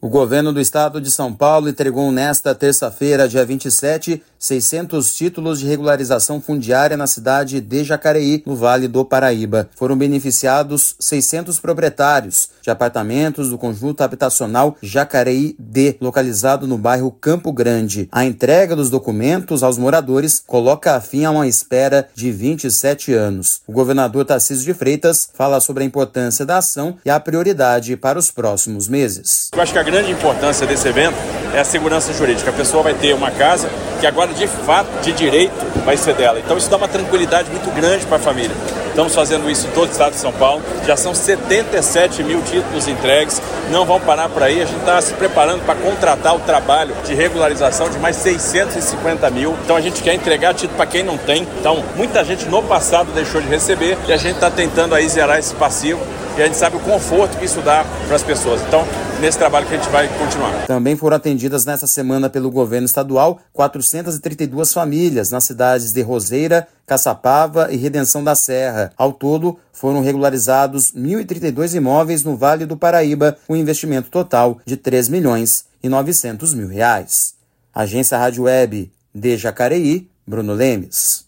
O governo do estado de São Paulo entregou nesta terça-feira, dia 27, 600 títulos de regularização fundiária na cidade de Jacareí, no Vale do Paraíba. Foram beneficiados 600 proprietários de apartamentos do conjunto habitacional Jacareí D, localizado no bairro Campo Grande. A entrega dos documentos aos moradores coloca fim a uma espera de 27 anos. O governador Tarcísio de Freitas fala sobre a importância da ação e a prioridade para os próximos meses. Eu acho que a grande importância desse evento é a segurança jurídica. A pessoa vai ter uma casa que agora de fato, de direito, vai ser dela. Então isso dá uma tranquilidade muito grande para a família. Estamos fazendo isso em todo o estado de São Paulo. Já são 77 mil títulos entregues. Não vão parar por aí. A gente está se preparando para contratar o trabalho de regularização de mais 650 mil. Então a gente quer entregar título para quem não tem. Então muita gente no passado deixou de receber e a gente está tentando aí zerar esse passivo e a gente sabe o conforto que isso dá para as pessoas. Então, nesse trabalho que a gente vai continuar. Também foram atendidas nesta semana pelo governo estadual 432 famílias nas cidades de Roseira, Caçapava e Redenção da Serra. Ao todo, foram regularizados 1.032 imóveis no Vale do Paraíba, com investimento total de 3 milhões e 900 mil reais. Agência Rádio Web de Jacareí, Bruno Lemes.